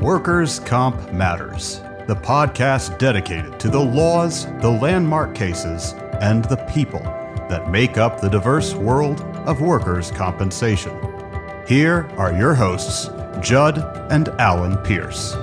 Workers' Comp Matters, the podcast dedicated to the laws, the landmark cases, and the people that make up the diverse world of workers' compensation. Here are your hosts, Judd and Alan Pierce.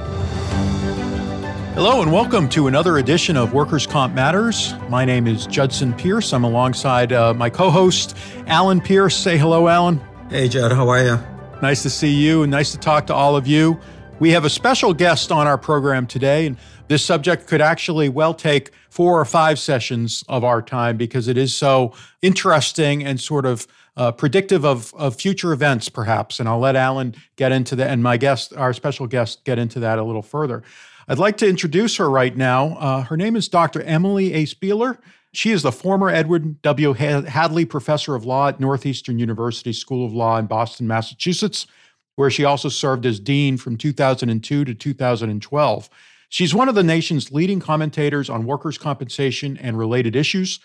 Hello and welcome to another edition of Workers' Comp Matters. My name is Judson Pierce. I'm alongside uh, my co host, Alan Pierce. Say hello, Alan. Hey, Judd. How are you? Nice to see you and nice to talk to all of you. We have a special guest on our program today, and this subject could actually well take four or five sessions of our time because it is so interesting and sort of uh, predictive of, of future events, perhaps. And I'll let Alan get into that, and my guest, our special guest, get into that a little further. I'd like to introduce her right now. Uh, her name is Dr. Emily A. Spieler. She is the former Edwin W. Hadley Professor of Law at Northeastern University School of Law in Boston, Massachusetts, where she also served as dean from 2002 to 2012. She's one of the nation's leading commentators on workers' compensation and related issues.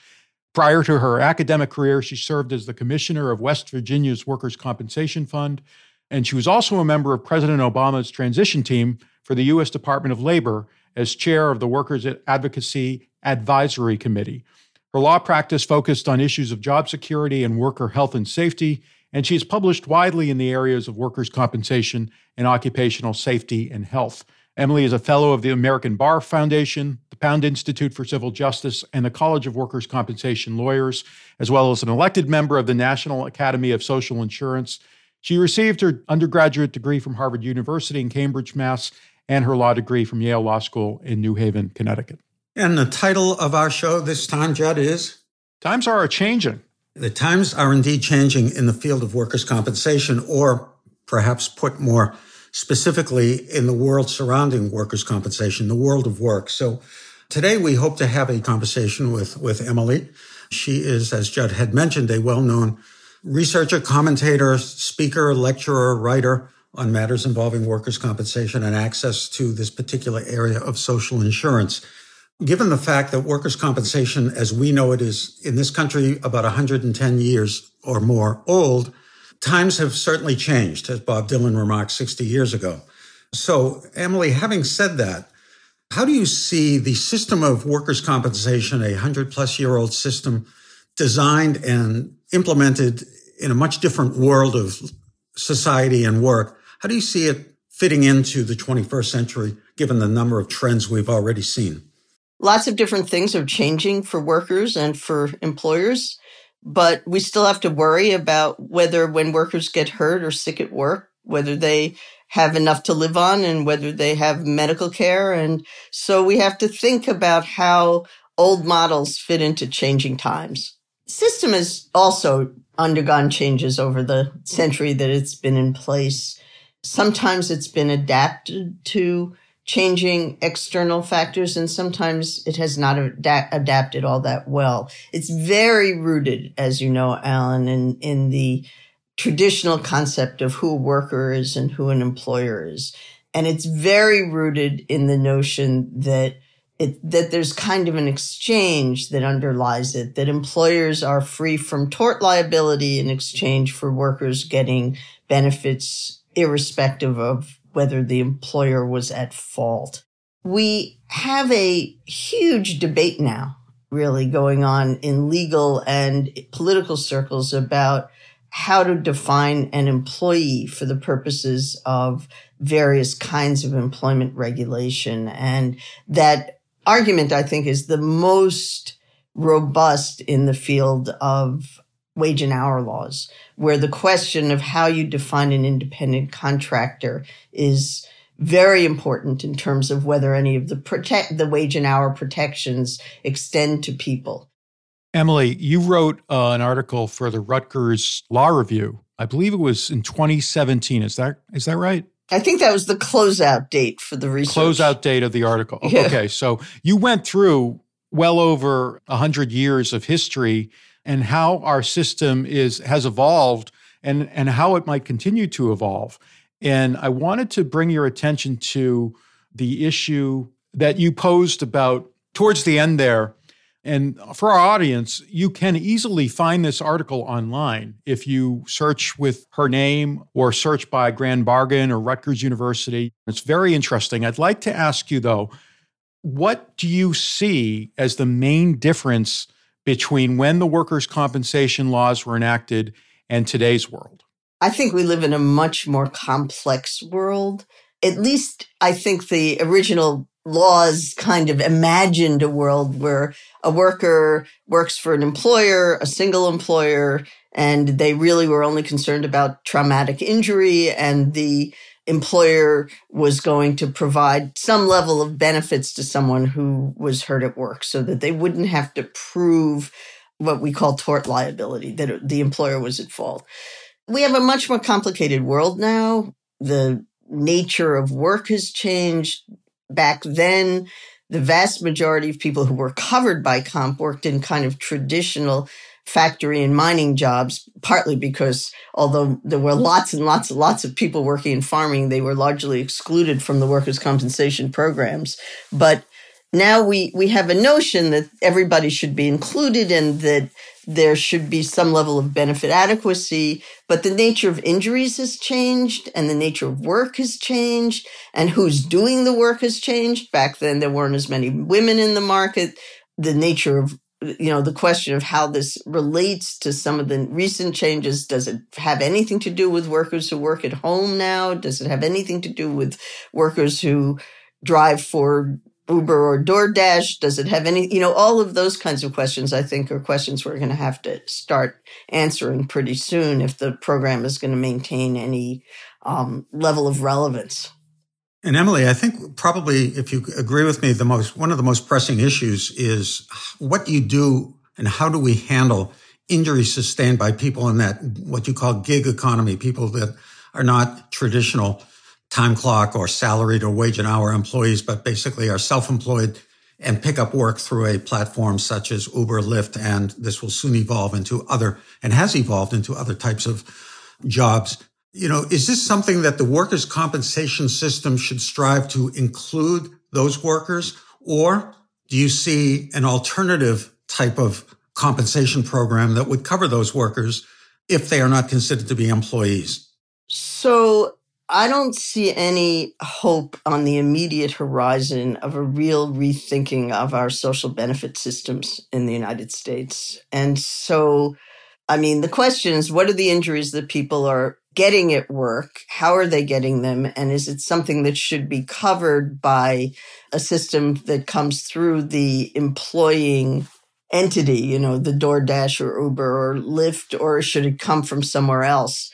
Prior to her academic career, she served as the commissioner of West Virginia's Workers' Compensation Fund, and she was also a member of President Obama's transition team for the U.S. Department of Labor as chair of the Workers' Advocacy Advisory Committee. Her law practice focused on issues of job security and worker health and safety, and she has published widely in the areas of workers' compensation and occupational safety and health. Emily is a fellow of the American Bar Foundation, the Pound Institute for Civil Justice, and the College of Workers' Compensation Lawyers, as well as an elected member of the National Academy of Social Insurance. She received her undergraduate degree from Harvard University in Cambridge, Mass, and her law degree from Yale Law School in New Haven, Connecticut. And the title of our show this time, Judd, is Times Are Changing. The times are indeed changing in the field of workers' compensation, or perhaps put more specifically in the world surrounding workers' compensation, the world of work. So today we hope to have a conversation with, with Emily. She is, as Judd had mentioned, a well-known researcher, commentator, speaker, lecturer, writer on matters involving workers' compensation and access to this particular area of social insurance. Given the fact that workers' compensation, as we know it, is in this country about 110 years or more old, times have certainly changed, as Bob Dylan remarked 60 years ago. So, Emily, having said that, how do you see the system of workers' compensation, a 100 plus year old system designed and implemented in a much different world of society and work? How do you see it fitting into the 21st century, given the number of trends we've already seen? Lots of different things are changing for workers and for employers, but we still have to worry about whether when workers get hurt or sick at work, whether they have enough to live on and whether they have medical care. And so we have to think about how old models fit into changing times. System has also undergone changes over the century that it's been in place. Sometimes it's been adapted to changing external factors and sometimes it has not ad- adapted all that well. It's very rooted, as you know, Alan, in, in the traditional concept of who a worker is and who an employer is. And it's very rooted in the notion that it, that there's kind of an exchange that underlies it, that employers are free from tort liability in exchange for workers getting benefits irrespective of whether the employer was at fault. We have a huge debate now, really going on in legal and political circles about how to define an employee for the purposes of various kinds of employment regulation. And that argument, I think, is the most robust in the field of wage and hour laws, where the question of how you define an independent contractor is very important in terms of whether any of the protect the wage and hour protections extend to people. Emily, you wrote uh, an article for the Rutgers Law Review. I believe it was in 2017. Is that is that right? I think that was the closeout date for the research. Closeout date of the article. Yeah. Okay, so you went through well over 100 years of history and how our system is has evolved and and how it might continue to evolve. And I wanted to bring your attention to the issue that you posed about towards the end there And for our audience, you can easily find this article online if you search with her name or search by Grand Bargain or Rutgers University. It's very interesting. I'd like to ask you, though, what do you see as the main difference between when the workers' compensation laws were enacted and today's world? I think we live in a much more complex world. At least I think the original laws kind of imagined a world where a worker works for an employer, a single employer, and they really were only concerned about traumatic injury and the employer was going to provide some level of benefits to someone who was hurt at work so that they wouldn't have to prove what we call tort liability, that the employer was at fault. We have a much more complicated world now. The nature of work has changed. Back then, the vast majority of people who were covered by comp worked in kind of traditional factory and mining jobs, partly because although there were lots and lots and lots of people working in farming, they were largely excluded from the workers' compensation programs. But now we, we have a notion that everybody should be included and that there should be some level of benefit adequacy, but the nature of injuries has changed and the nature of work has changed and who's doing the work has changed. Back then, there weren't as many women in the market. The nature of you know the question of how this relates to some of the recent changes. Does it have anything to do with workers who work at home now? Does it have anything to do with workers who drive for uber or doordash? Does it have any you know all of those kinds of questions i think are questions we're going to have to start answering pretty soon if the program is going to maintain any um, level of relevance and Emily, I think probably if you agree with me, the most, one of the most pressing issues is what do you do and how do we handle injuries sustained by people in that, what you call gig economy, people that are not traditional time clock or salaried or wage and hour employees, but basically are self-employed and pick up work through a platform such as Uber, Lyft, and this will soon evolve into other and has evolved into other types of jobs. You know, is this something that the workers' compensation system should strive to include those workers? Or do you see an alternative type of compensation program that would cover those workers if they are not considered to be employees? So I don't see any hope on the immediate horizon of a real rethinking of our social benefit systems in the United States. And so, I mean, the question is what are the injuries that people are getting at work? How are they getting them? And is it something that should be covered by a system that comes through the employing entity, you know, the DoorDash or Uber or Lyft, or should it come from somewhere else?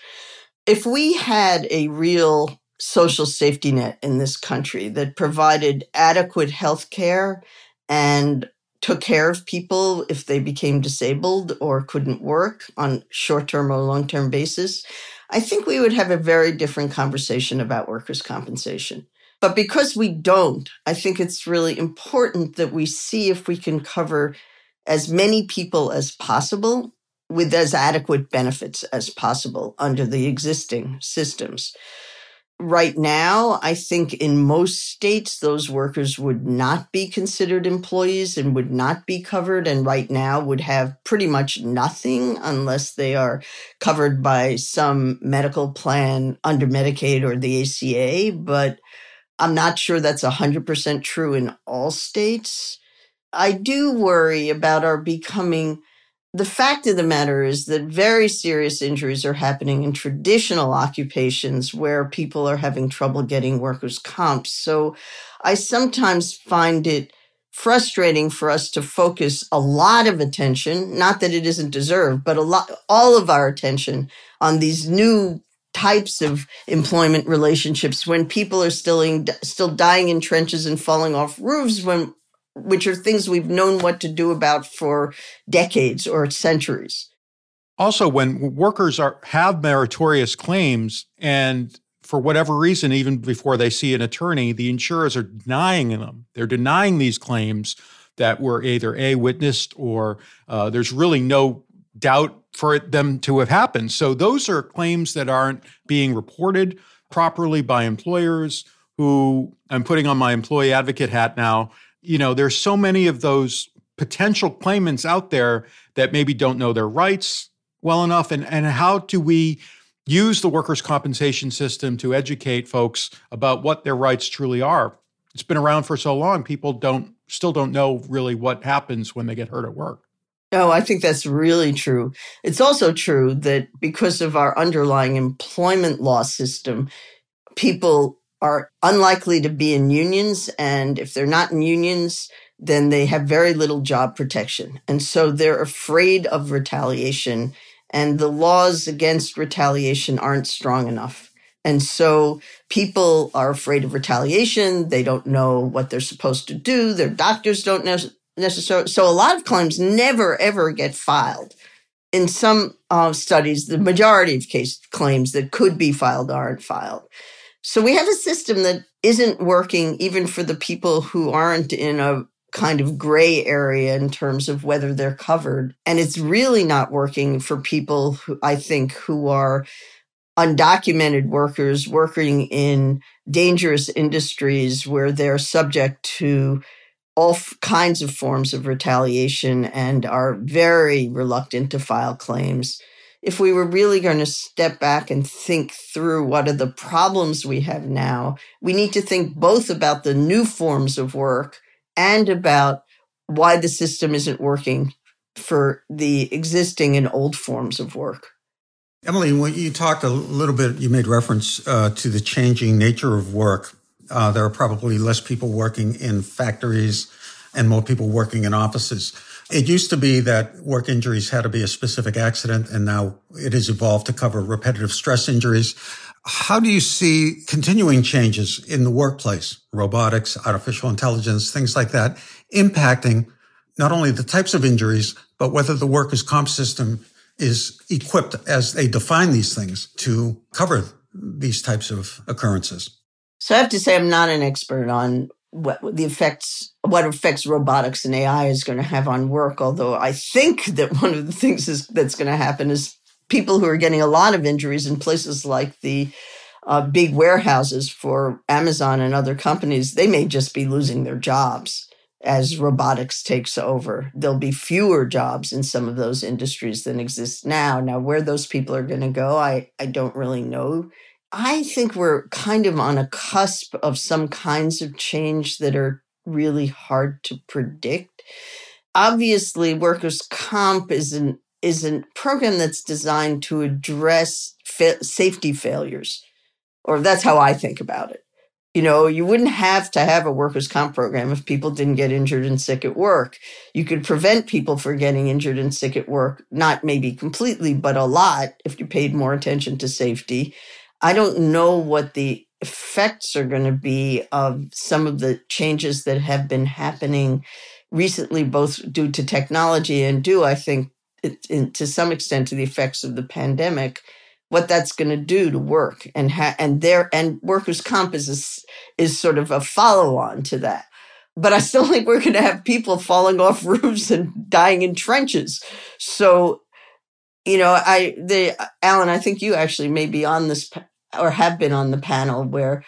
If we had a real social safety net in this country that provided adequate health care and took care of people if they became disabled or couldn't work on short-term or long-term basis, I think we would have a very different conversation about workers' compensation. But because we don't, I think it's really important that we see if we can cover as many people as possible with as adequate benefits as possible under the existing systems right now, I think in most states, those workers would not be considered employees and would not be covered. And right now would have pretty much nothing unless they are covered by some medical plan under Medicaid or the ACA. But I'm not sure that's 100% true in all states. I do worry about our becoming the fact of the matter is that very serious injuries are happening in traditional occupations where people are having trouble getting workers' comps. So I sometimes find it frustrating for us to focus a lot of attention, not that it isn't deserved, but a lot, all of our attention on these new types of employment relationships when people are still in, still dying in trenches and falling off roofs when which are things we've known what to do about for decades or centuries. Also, when workers are have meritorious claims and for whatever reason, even before they see an attorney, the insurers are denying them. They're denying these claims that were either a witnessed or uh, there's really no doubt for them to have happened. So those are claims that aren't being reported properly by employers. Who I'm putting on my employee advocate hat now you know, there's so many of those potential claimants out there that maybe don't know their rights well enough? And, and how do we use the workers' compensation system to educate folks about what their rights truly are? It's been around for so long, people don't still don't know really what happens when they get hurt at work. No, I think that's really true. It's also true that because of our underlying employment law system, people are unlikely to be in unions. And if they're not in unions, then they have very little job protection. And so they're afraid of retaliation. And the laws against retaliation aren't strong enough. And so people are afraid of retaliation. They don't know what they're supposed to do. Their doctors don't necessarily. So a lot of claims never ever get filed. In some uh, studies, the majority of case claims that could be filed aren't filed. So we have a system that isn't working even for the people who aren't in a kind of gray area in terms of whether they're covered. And it's really not working for people who I think who are undocumented workers working in dangerous industries where they're subject to all kinds of forms of retaliation and are very reluctant to file claims. If we were really going to step back and think through what are the problems we have now, we need to think both about the new forms of work and about why the system isn't working for the existing and old forms of work. Emily, when you talked a little bit, you made reference uh, to the changing nature of work uh, there are probably less people working in factories and more people working in offices. It used to be that work injuries had to be a specific accident, and now it has evolved to cover repetitive stress injuries. How do you see continuing changes in the workplace, robotics, artificial intelligence, things like that, impacting not only the types of injuries, but whether the workers' comp system is equipped as they define these things to cover these types of occurrences? So I have to say, I'm not an expert on what the effects, what effects robotics and AI is going to have on work. Although I think that one of the things is, that's going to happen is people who are getting a lot of injuries in places like the uh, big warehouses for Amazon and other companies, they may just be losing their jobs as robotics takes over. There'll be fewer jobs in some of those industries than exist now. Now, where those people are going to go, I, I don't really know I think we're kind of on a cusp of some kinds of change that are really hard to predict. Obviously, workers' comp is an is a program that's designed to address fa- safety failures, or that's how I think about it. You know, you wouldn't have to have a workers' comp program if people didn't get injured and sick at work. You could prevent people from getting injured and sick at work, not maybe completely, but a lot if you paid more attention to safety. I don't know what the effects are going to be of some of the changes that have been happening recently, both due to technology and due, I think, it, to some extent, to the effects of the pandemic. What that's going to do to work and ha- and there and workers' comp is a, is sort of a follow on to that. But I still think we're going to have people falling off roofs and dying in trenches. So you know, I the Alan, I think you actually may be on this or have been on the panel where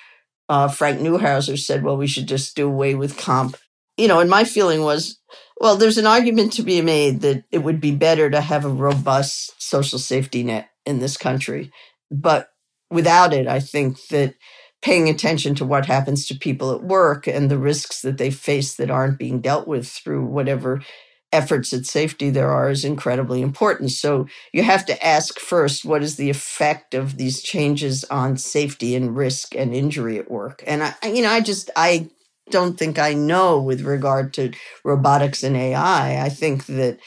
uh, Frank Neuhauser said, "Well, we should just do away with comp." You know, and my feeling was, well, there's an argument to be made that it would be better to have a robust social safety net in this country, but without it, I think that paying attention to what happens to people at work and the risks that they face that aren't being dealt with through whatever efforts at safety there are is incredibly important. So you have to ask first what is the effect of these changes on safety and risk and injury at work? And I, you know, I just, I don't think I know with regard to robotics and AI. I think that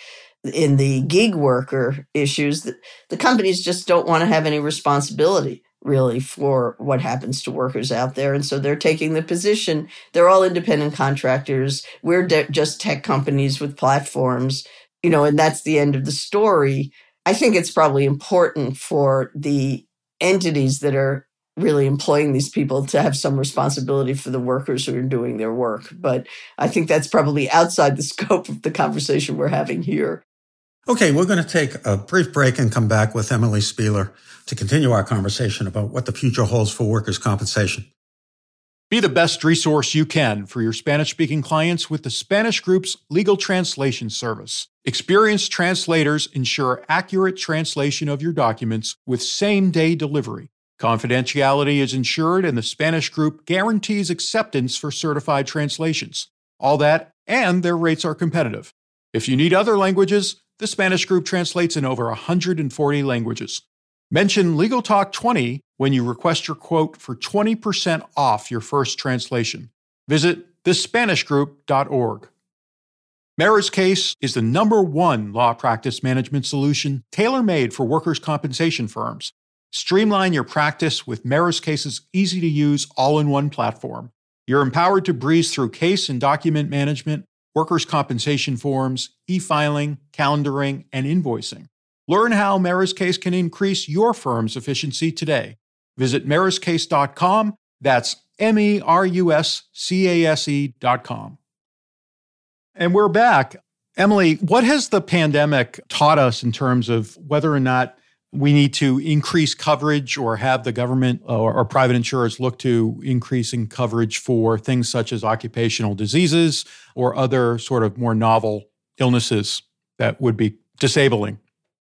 in the gig worker issues, the companies just don't want to have any responsibility really for what happens to workers out there. And so they're taking the position. They're all independent contractors. We're de- just tech companies with platforms, you know, and that's the end of the story. I think it's probably important for the entities that are really employing these people to have some responsibility for the workers who are doing their work. But I think that's probably outside the scope of the conversation we're having here. Okay, we're going to take a brief break and come back with Emily Spieler to continue our conversation about what the future holds for workers' compensation. Be the best resource you can for your Spanish speaking clients with the Spanish Group's legal translation service. Experienced translators ensure accurate translation of your documents with same day delivery. Confidentiality is ensured, and the Spanish Group guarantees acceptance for certified translations. All that, and their rates are competitive. If you need other languages, the Spanish Group translates in over 140 languages. Mention Legal Talk 20 when you request your quote for 20% off your first translation. Visit thespanishgroup.org. MerusCase is the number one law practice management solution tailor made for workers' compensation firms. Streamline your practice with MerusCase's easy to use all in one platform. You're empowered to breeze through case and document management, workers' compensation forms, e filing, calendaring, and invoicing. Learn how MerusCase can increase your firm's efficiency today. Visit meruscase.com. That's M E R U S C A S E.com. And we're back. Emily, what has the pandemic taught us in terms of whether or not we need to increase coverage or have the government or, or, private insurers look to increasing coverage for things such as occupational diseases or other sort of more novel illnesses that would be disabling?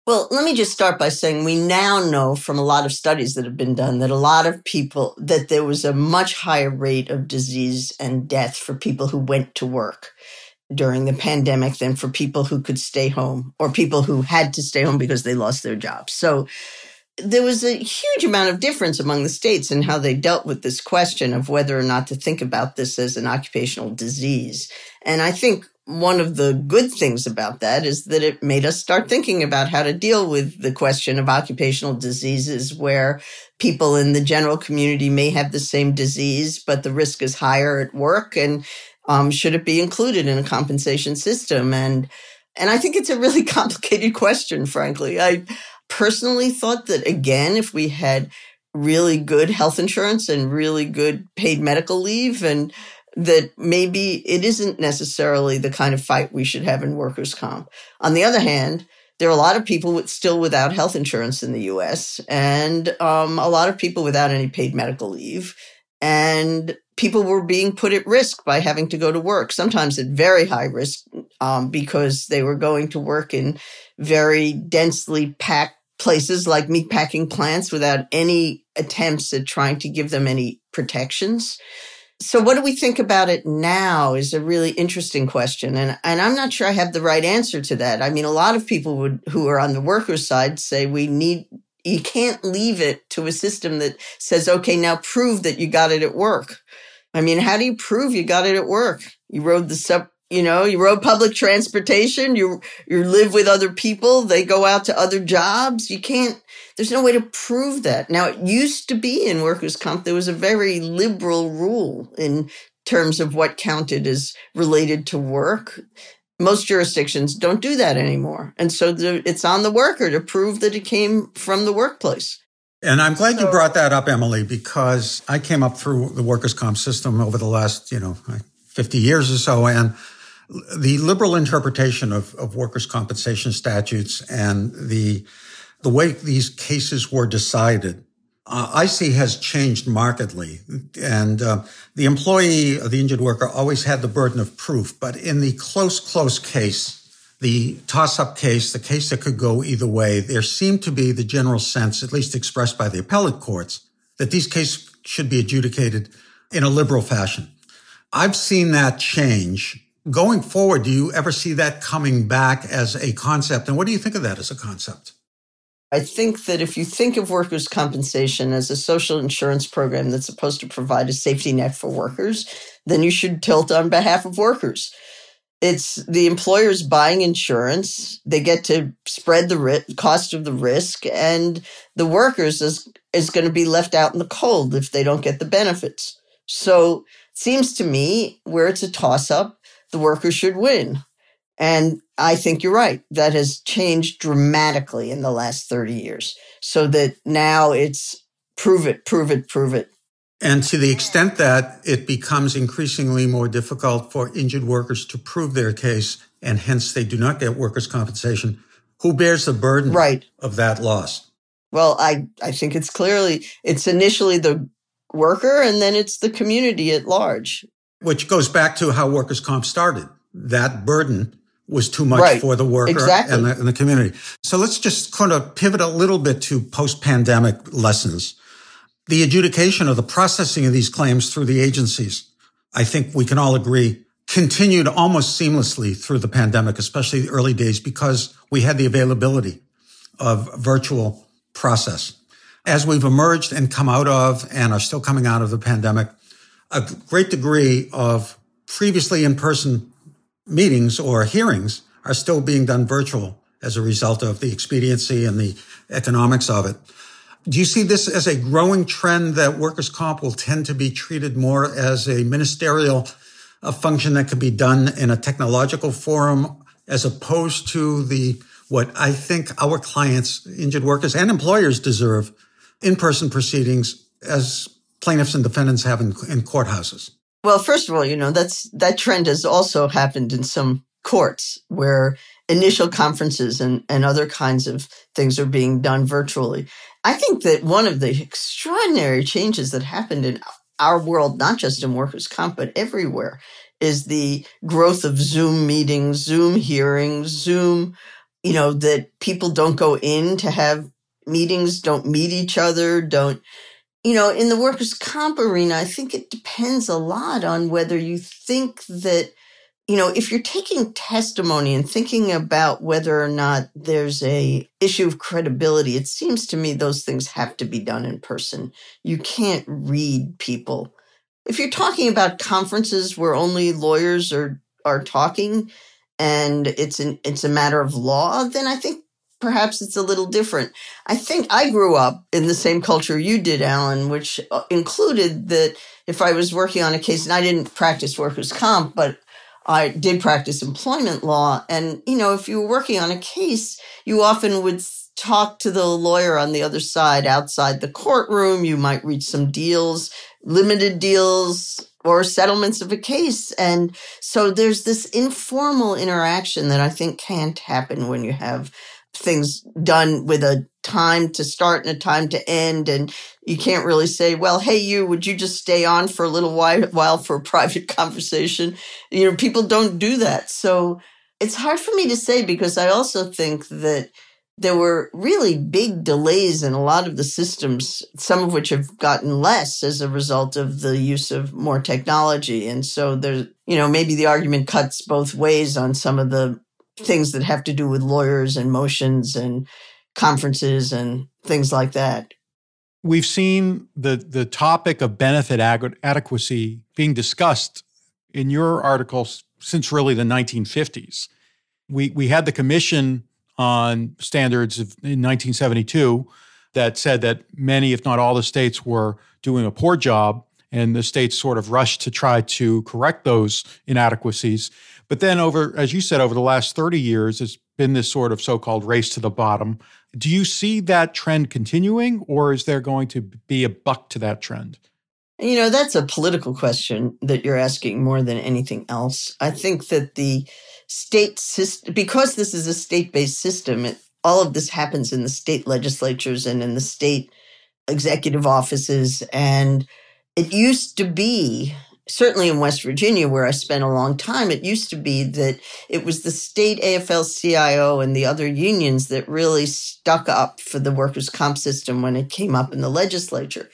Well, let me just start by saying we now know from a lot of studies that have been done that a lot of people, that there was a much higher rate of disease and death for people who went to work during the pandemic than for people who could stay home or people who had to stay home because they lost their jobs. So there was a huge amount of difference among the states in how they dealt with this question of whether or not to think about this as an occupational disease. And I think one of the good things about that is that it made us start thinking about how to deal with the question of occupational diseases where people in the general community may have the same disease, but the risk is higher at work. And um, should it be included in a compensation system? And and I think it's a really complicated question, frankly. I personally thought that again, if we had really good health insurance and really good paid medical leave and that maybe it isn't necessarily the kind of fight we should have in workers' comp. On the other hand, there are a lot of people with, still without health insurance in the US and um, a lot of people without any paid medical leave. And people were being put at risk by having to go to work, sometimes at very high risk um, because they were going to work in very densely packed places like meatpacking plants without any attempts at trying to give them any protections. So what do we think about it now is a really interesting question. And, and I'm not sure I have the right answer to that. I mean, a lot of people would, who are on the workers side say we need, you can't leave it to a system that says, okay, now prove that you got it at work. I mean, how do you prove you got it at work? You rode the sub, you know, you rode public transportation, you, you live with other people, they go out to other jobs. You can't, there's no way to prove that. Now, it used to be in workers' comp, there was a very liberal rule in terms of what counted as related to work. Most jurisdictions don't do that anymore. And so the, it's on the worker to prove that it came from the workplace. And I'm glad so, you brought that up, Emily, because I came up through the workers' comp system over the last, you know, 50 years or so. And the liberal interpretation of, of workers' compensation statutes and the the way these cases were decided, uh, see, has changed markedly. And uh, the employee, the injured worker, always had the burden of proof. But in the close, close case, the toss up case, the case that could go either way, there seemed to be the general sense, at least expressed by the appellate courts, that these cases should be adjudicated in a liberal fashion. I've seen that change. Going forward, do you ever see that coming back as a concept? And what do you think of that as a concept? I think that if you think of workers' compensation as a social insurance program that's supposed to provide a safety net for workers, then you should tilt on behalf of workers. It's the employers buying insurance. They get to spread the ri- cost of the risk, and the workers is, is going to be left out in the cold if they don't get the benefits. So it seems to me where it's a toss up, the workers should win. And I think you're right. That has changed dramatically in the last 30 years. So that now it's prove it, prove it, prove it. And to the extent that it becomes increasingly more difficult for injured workers to prove their case, and hence they do not get workers' compensation, who bears the burden right. of that loss? Well, I, I think it's clearly, it's initially the worker and then it's the community at large. Which goes back to how workers' comp started. That burden was too much right. for the worker exactly. and, the, and the community. So let's just kind of pivot a little bit to post pandemic lessons. The adjudication of the processing of these claims through the agencies, I think we can all agree, continued almost seamlessly through the pandemic, especially the early days, because we had the availability of virtual process. As we've emerged and come out of and are still coming out of the pandemic, a great degree of previously in-person meetings or hearings are still being done virtual as a result of the expediency and the economics of it. Do you see this as a growing trend that workers' comp will tend to be treated more as a ministerial a function that could be done in a technological forum as opposed to the what I think our clients, injured workers and employers deserve in-person proceedings as plaintiffs and defendants have in, in courthouses. Well, first of all, you know, that's that trend has also happened in some courts where initial conferences and, and other kinds of things are being done virtually. I think that one of the extraordinary changes that happened in our world, not just in workers' comp, but everywhere, is the growth of Zoom meetings, Zoom hearings, Zoom, you know, that people don't go in to have meetings, don't meet each other, don't you know, in the workers' comp arena, I think it depends a lot on whether you think that, you know, if you're taking testimony and thinking about whether or not there's a issue of credibility, it seems to me those things have to be done in person. You can't read people. If you're talking about conferences where only lawyers are are talking and it's an it's a matter of law, then I think perhaps it's a little different. I think I grew up in the same culture you did, Alan, which uh, included that if I was working on a case, and I didn't practice workers' comp, but I did practice employment law. And, you know, if you were working on a case, you often would talk to the lawyer on the other side outside the courtroom. You might reach some deals, limited deals, or settlements of a case. And so there's this informal interaction that I think can't happen when you have things done with a time to start and a time to end and you can't really say well hey you would you just stay on for a little while for a private conversation? You know people don't do that. So it's hard for me to say because i also think that there were really big delays in a lot of the systems some of which have gotten less as a result of the use of more technology. And so there's you know maybe the argument cuts both ways on some of the things that have to do with lawyers and motions and conferences and things like that. We've seen the the topic of benefit adequacy being discussed in your articles since really the 1950s. We we had the commission on standards of, in 1972 that said that many, if not all, the states were doing a poor job, and the states sort of rushed to try to correct those inadequacies. But then, over, as you said, over the last 30 years, it's been this sort of so called race to the bottom. Do you see that trend continuing, or is there going to be a buck to that trend? You know, that's a political question that you're asking more than anything else. I think that the state system, because this is a state based system, it, all of this happens in the state legislatures and in the state executive offices. And it used to be certainly in West Virginia, where I spent a long time, it used to be that it was the state AFL CIO and the other unions that really stuck up for the workers' comp system when it came up in the legislature.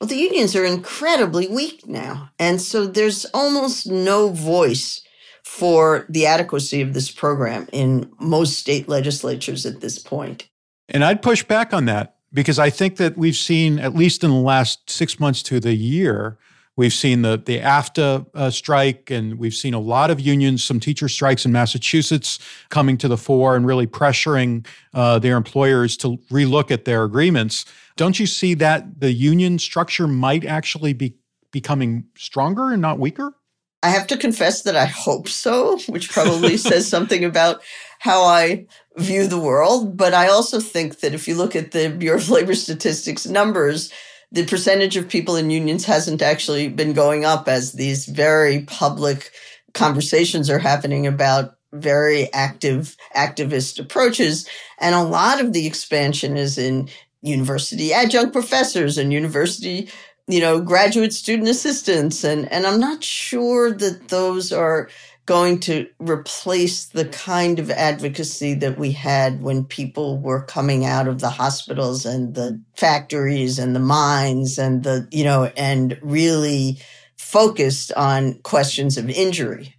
Well, the unions are incredibly weak now. And so there's almost no voice for the adequacy of this program in most state legislatures at this point. And I'd push back on that because I think that we've seen, at least in the last six months to the year, We've seen the the AFTRA uh, strike, and we've seen a lot of unions, some teacher strikes in Massachusetts coming to the fore and really pressuring uh, their employers to relook at their agreements. Don't you see that the union structure might actually be becoming stronger and not weaker? I have to confess that I hope so, which probably says something about how I view the world. But I also think that if you look at the Bureau of Labor Statistics numbers, the percentage of people in unions hasn't actually been going up as these very public conversations are happening about very active activist approaches. And a lot of the expansion is in university adjunct professors and university you know, graduate student assistants. And, and I'm not sure that those are going to replace the kind of advocacy that we had when people were coming out of the hospitals and the factories and the mines and the, you know, and really focused on questions of injury.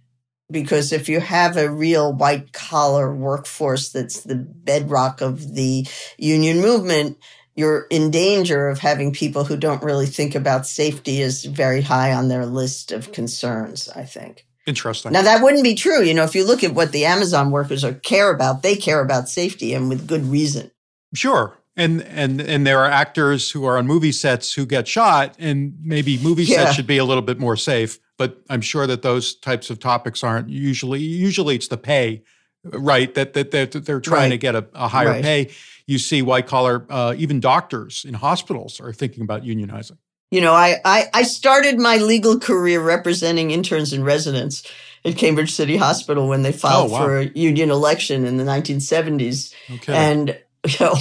Because if you have a real white collar workforce that's the bedrock of the union movement, you're in danger of having people who don't really think about safety as very high on their list of concerns, I think. Interesting. Now that wouldn't be true. You know, if you look at what the Amazon workers are care about, they care about safety and with good reason. Sure. And and and there are actors who are on movie sets who get shot, and maybe movie yeah. sets should be a little bit more safe. But I'm sure that those types of topics aren't usually. Usually, it's the pay, right? That that, that they're trying right. to get a, a higher right. pay. You see white collar, uh, even doctors in hospitals are thinking about unionizing you know, I, I, I started my legal career representing interns and residents at Cambridge City Hospital when they filed oh, wow. for a union election in the 1970s. Okay. And, you know,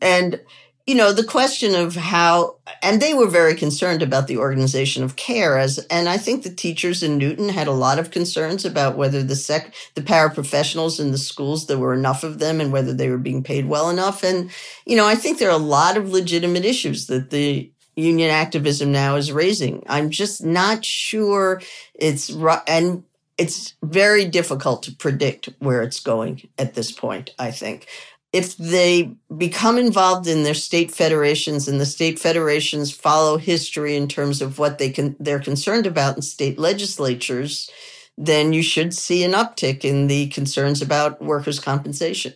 and, you know, the question of how, and they were very concerned about the organization of care as, and I think the teachers in Newton had a lot of concerns about whether the sec, the paraprofessionals in the schools, there were enough of them and whether they were being paid well enough. And, you know, I think there are a lot of legitimate issues that the union activism now is raising. I'm just not sure it's right. And it's very difficult to predict where it's going at this point, I think. If they become involved in their state federations and the state federations follow history in terms of what they can they're concerned about in state legislatures, then you should see an uptick in the concerns about workers' compensation.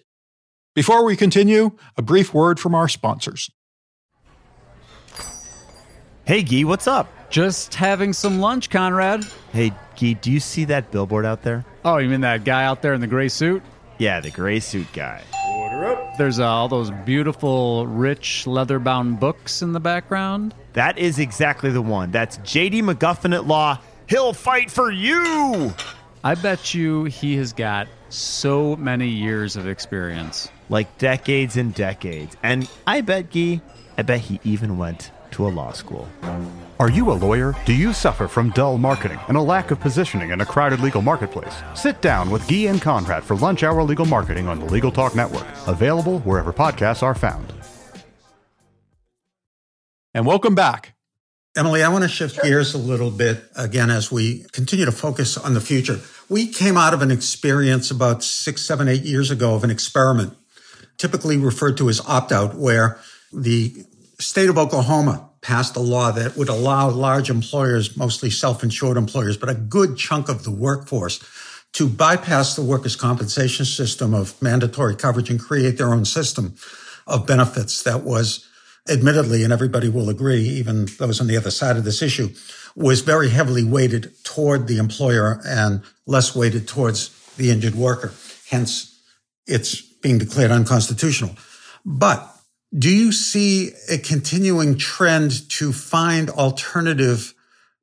Before we continue, a brief word from our sponsors. Hey, Gee, what's up? Just having some lunch, Conrad. Hey, Gee, do you see that billboard out there? Oh, you mean that guy out there in the gray suit? Yeah, the gray suit guy. Order up. There's uh, all those beautiful, rich, leather bound books in the background. That is exactly the one. That's JD McGuffin at Law. He'll fight for you! I bet you he has got so many years of experience. Like decades and decades. And I bet, Gee, I bet he even went to a law school. Are you a lawyer? Do you suffer from dull marketing and a lack of positioning in a crowded legal marketplace? Sit down with Gyi and Conrad for Lunch Hour Legal Marketing on the Legal Talk Network, available wherever podcasts are found. And welcome back. Emily, I want to shift gears a little bit again as we continue to focus on the future. We came out of an experience about six, seven, eight years ago of an experiment, typically referred to as opt out, where the state of Oklahoma passed a law that would allow large employers, mostly self-insured employers, but a good chunk of the workforce to bypass the workers' compensation system of mandatory coverage and create their own system of benefits that was admittedly, and everybody will agree, even those on the other side of this issue, was very heavily weighted toward the employer and less weighted towards the injured worker. Hence, it's being declared unconstitutional. But do you see a continuing trend to find alternative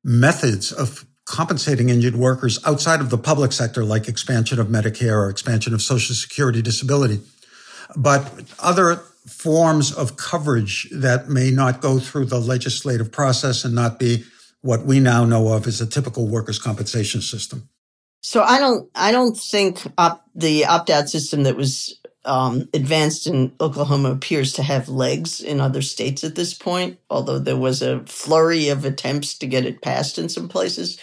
methods of compensating injured workers outside of the public sector, like expansion of Medicare or expansion of Social Security disability, but other forms of coverage that may not go through the legislative process and not be what we now know of as a typical workers' compensation system? So I don't, I don't think the opt-out system that was um, advanced in Oklahoma appears to have legs in other states at this point, although there was a flurry of attempts to get it passed in some places.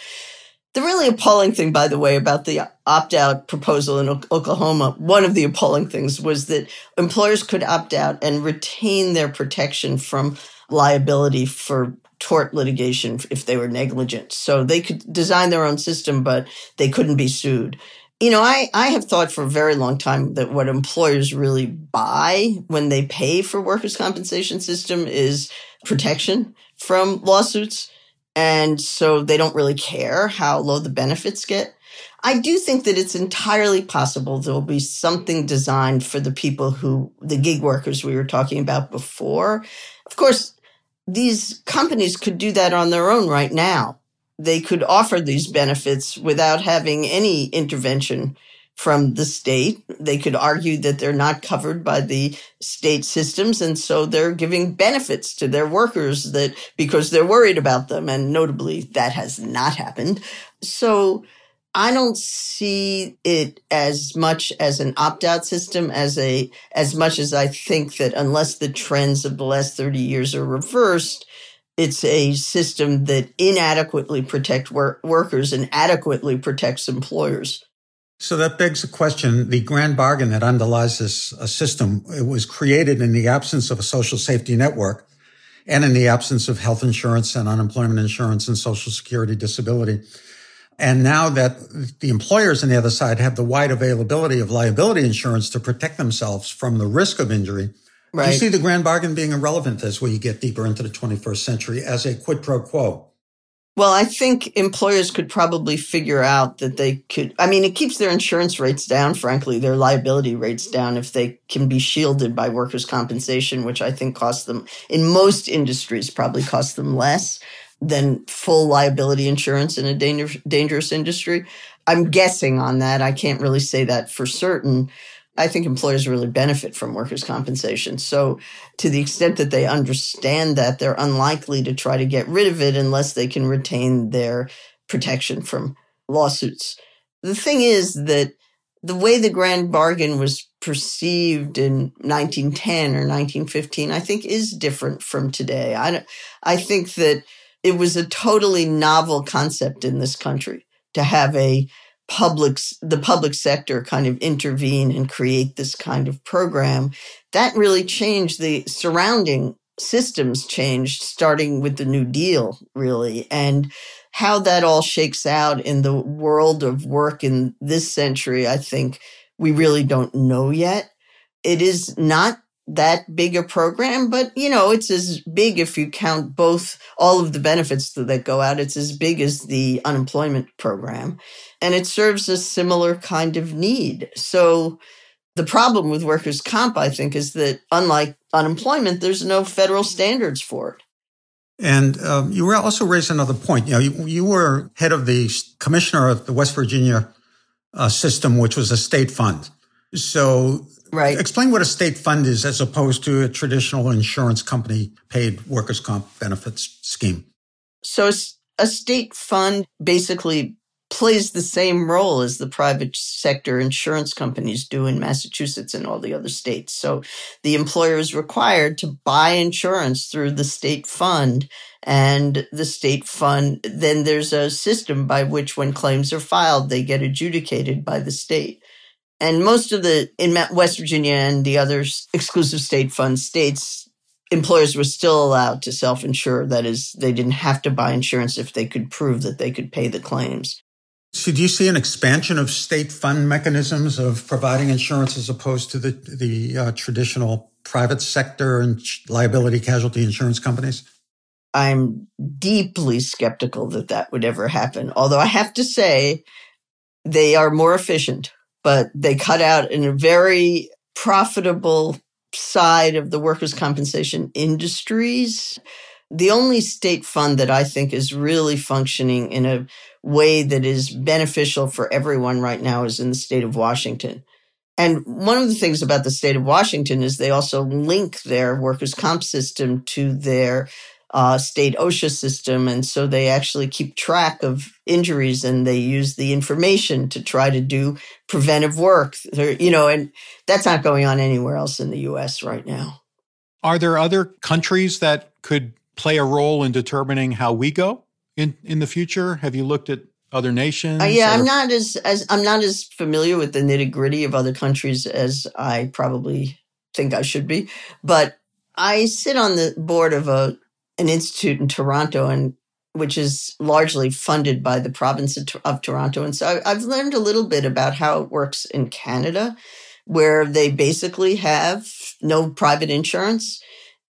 The really appalling thing, by the way, about the opt out proposal in Oklahoma, one of the appalling things was that employers could opt out and retain their protection from liability for tort litigation if they were negligent. So they could design their own system, but they couldn't be sued. You know, I, I have thought for a very long time that what employers really buy when they pay for workers' compensation system is protection from lawsuits. And so they don't really care how low the benefits get. I do think that it's entirely possible there will be something designed for the people who, the gig workers we were talking about before. Of course, these companies could do that on their own right now they could offer these benefits without having any intervention from the state. They could argue that they're not covered by the state systems. And so they're giving benefits to their workers that because they're worried about them. And notably, that has not happened. So I don't see it as much as an opt-out system as a as much as I think that unless the trends of the last 30 years are reversed, it's a system that inadequately protects wor- workers and adequately protects employers. So that begs the question, the grand bargain that underlies this uh, system, it was created in the absence of a social safety network and in the absence of health insurance and unemployment insurance and social security disability. And now that the employers on the other side have the wide availability of liability insurance to protect themselves from the risk of injury, right. do you see the grand bargain being irrelevant as we get deeper into the 21st century as a quid pro quo? Well, I think employers could probably figure out that they could. I mean, it keeps their insurance rates down, frankly, their liability rates down if they can be shielded by workers' compensation, which I think costs them, in most industries, probably costs them less than full liability insurance in a danger, dangerous industry. I'm guessing on that. I can't really say that for certain. I think employers really benefit from workers' compensation. So, to the extent that they understand that, they're unlikely to try to get rid of it unless they can retain their protection from lawsuits. The thing is that the way the grand bargain was perceived in 1910 or 1915, I think is different from today. I, I think that it was a totally novel concept in this country to have a public the public sector kind of intervene and create this kind of program that really changed the surrounding systems changed starting with the new deal really and how that all shakes out in the world of work in this century i think we really don't know yet. It is not that big a program, but you know, it's as big if you count both all of the benefits that go out. It's as big as the unemployment program and it serves a similar kind of need. So the problem with workers' comp, I think, is that unlike unemployment, there's no federal standards for it. And um, you also raised another point. You know, you, you, were head of the commissioner of the West Virginia uh, system, which was a state fund. So, right. explain what a state fund is as opposed to a traditional insurance company paid workers' comp benefits scheme. So, a state fund basically plays the same role as the private sector insurance companies do in Massachusetts and all the other states. So the employer is required to buy insurance through the state fund and the state fund, then there's a system by which when claims are filed, they get adjudicated by the state. And most of the, in West Virginia and the other exclusive state fund states, employers were still allowed to self insure. That is, they didn't have to buy insurance if they could prove that they could pay the claims. So do you see an expansion of state fund mechanisms of providing insurance as opposed to the, the uh, traditional private sector and liability casualty insurance companies? I'm deeply skeptical that that would ever happen. Although I have to say they are more efficient, but they cut out in a very profitable side of the workers' compensation industries. The only state fund that I think is really functioning in a way that is beneficial for everyone right now is in the state of Washington. And one of the things about the state of Washington is they also link their workers' comp system to their uh, state OSHA system. And so they actually keep track of injuries and they use the information to try to do preventive work. you know, and that's not going on anywhere else in the US right now. Are there other countries that could play a role in determining how we go? in in the future? Have you looked at other nations? Uh, yeah, or? I'm not as as I'm not as familiar with the nitty gritty of other countries as I probably think I should be. But I sit on the board of a an institute in Toronto, and which is largely funded by the province of, of Toronto. And so I've learned a little bit about how it works in Canada, where they basically have no private insurance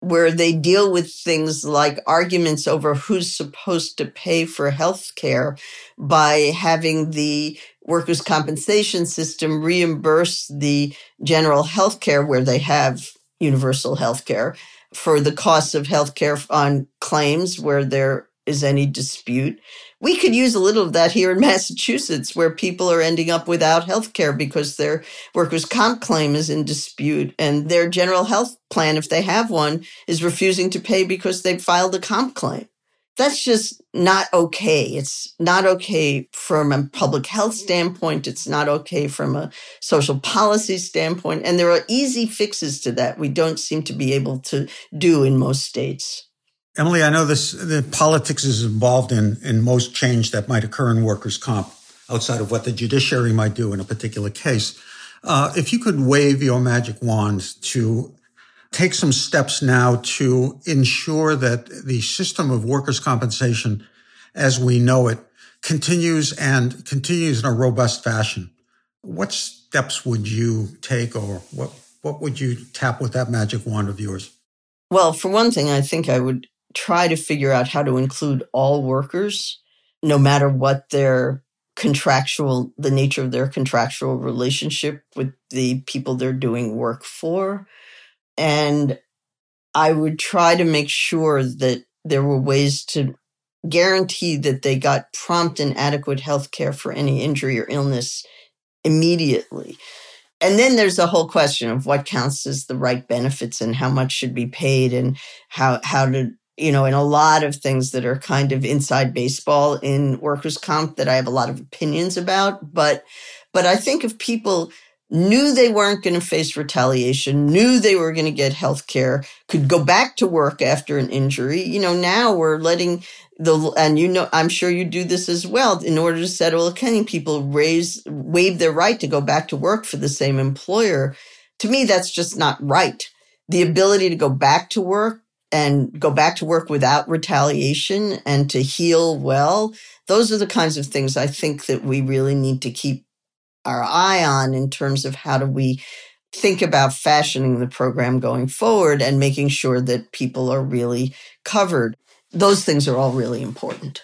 where they deal with things like arguments over who's supposed to pay for health care by having the workers' compensation system reimburse the general health care where they have universal health care for the cost of health care on claims where they're any dispute. We could use a little of that here in Massachusetts, where people are ending up without health care because their workers' comp claim is in dispute and their general health plan, if they have one, is refusing to pay because they filed a comp claim. That's just not okay. It's not okay from a public health standpoint. It's not okay from a social policy standpoint. And there are easy fixes to that we don't seem to be able to do in most states. Emily, I know this the politics is involved in in most change that might occur in workers' comp outside of what the judiciary might do in a particular case. Uh, if you could wave your magic wand to take some steps now to ensure that the system of workers' compensation as we know it continues and continues in a robust fashion. What steps would you take or what, what would you tap with that magic wand of yours? Well, for one thing, I think I would try to figure out how to include all workers, no matter what their contractual, the nature of their contractual relationship with the people they're doing work for. And I would try to make sure that there were ways to guarantee that they got prompt and adequate health care for any injury or illness immediately. And then there's the whole question of what counts as the right benefits and how much should be paid and how how to you know, and a lot of things that are kind of inside baseball in workers' comp that I have a lot of opinions about. But but I think if people knew they weren't going to face retaliation, knew they were going to get health care, could go back to work after an injury. You know, now we're letting the, and you know, I'm sure you do this as well. In order to settle a claim, people raise, waive their right to go back to work for the same employer. To me, that's just not right. The ability to go back to work and go back to work without retaliation and to heal well. Those are the kinds of things I think that we really need to keep our eye on in terms of how do we think about fashioning the program going forward and making sure that people are really covered. Those things are all really important.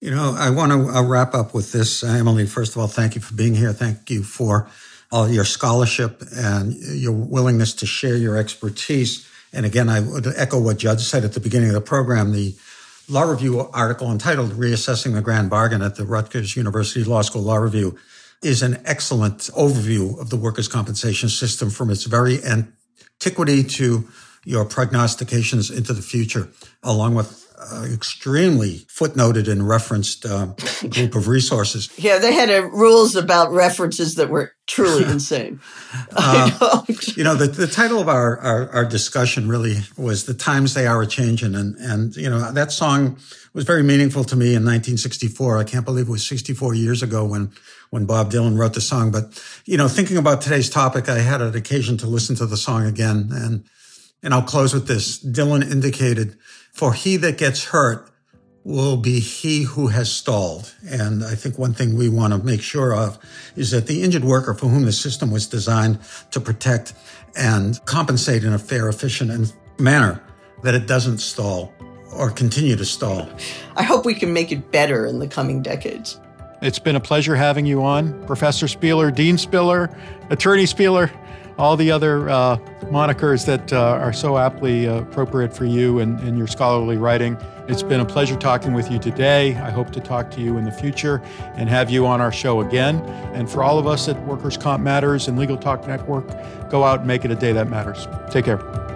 You know, I want to wrap up with this. Emily, first of all, thank you for being here. Thank you for all your scholarship and your willingness to share your expertise. And again, I would echo what Judd said at the beginning of the program. The Law Review article entitled Reassessing the Grand Bargain at the Rutgers University Law School Law Review is an excellent overview of the workers' compensation system from its very antiquity to your prognostications into the future, along with uh, extremely footnoted and referenced uh, group of resources. Yeah, they had uh, rules about references that were truly insane. uh, you know, the, the title of our, our, our discussion really was "The Times They Are a Changing," and and you know that song was very meaningful to me in 1964. I can't believe it was 64 years ago when when Bob Dylan wrote the song. But you know, thinking about today's topic, I had an occasion to listen to the song again, and and I'll close with this. Dylan indicated, "For he that gets hurt." will be he who has stalled. And I think one thing we want to make sure of is that the injured worker for whom the system was designed to protect and compensate in a fair, efficient manner, that it doesn't stall or continue to stall. I hope we can make it better in the coming decades. It's been a pleasure having you on, Professor Spieler, Dean Spieler, Attorney Spieler, all the other uh, monikers that uh, are so aptly uh, appropriate for you and, and your scholarly writing. It's been a pleasure talking with you today. I hope to talk to you in the future and have you on our show again. And for all of us at Workers' Comp Matters and Legal Talk Network, go out and make it a day that matters. Take care.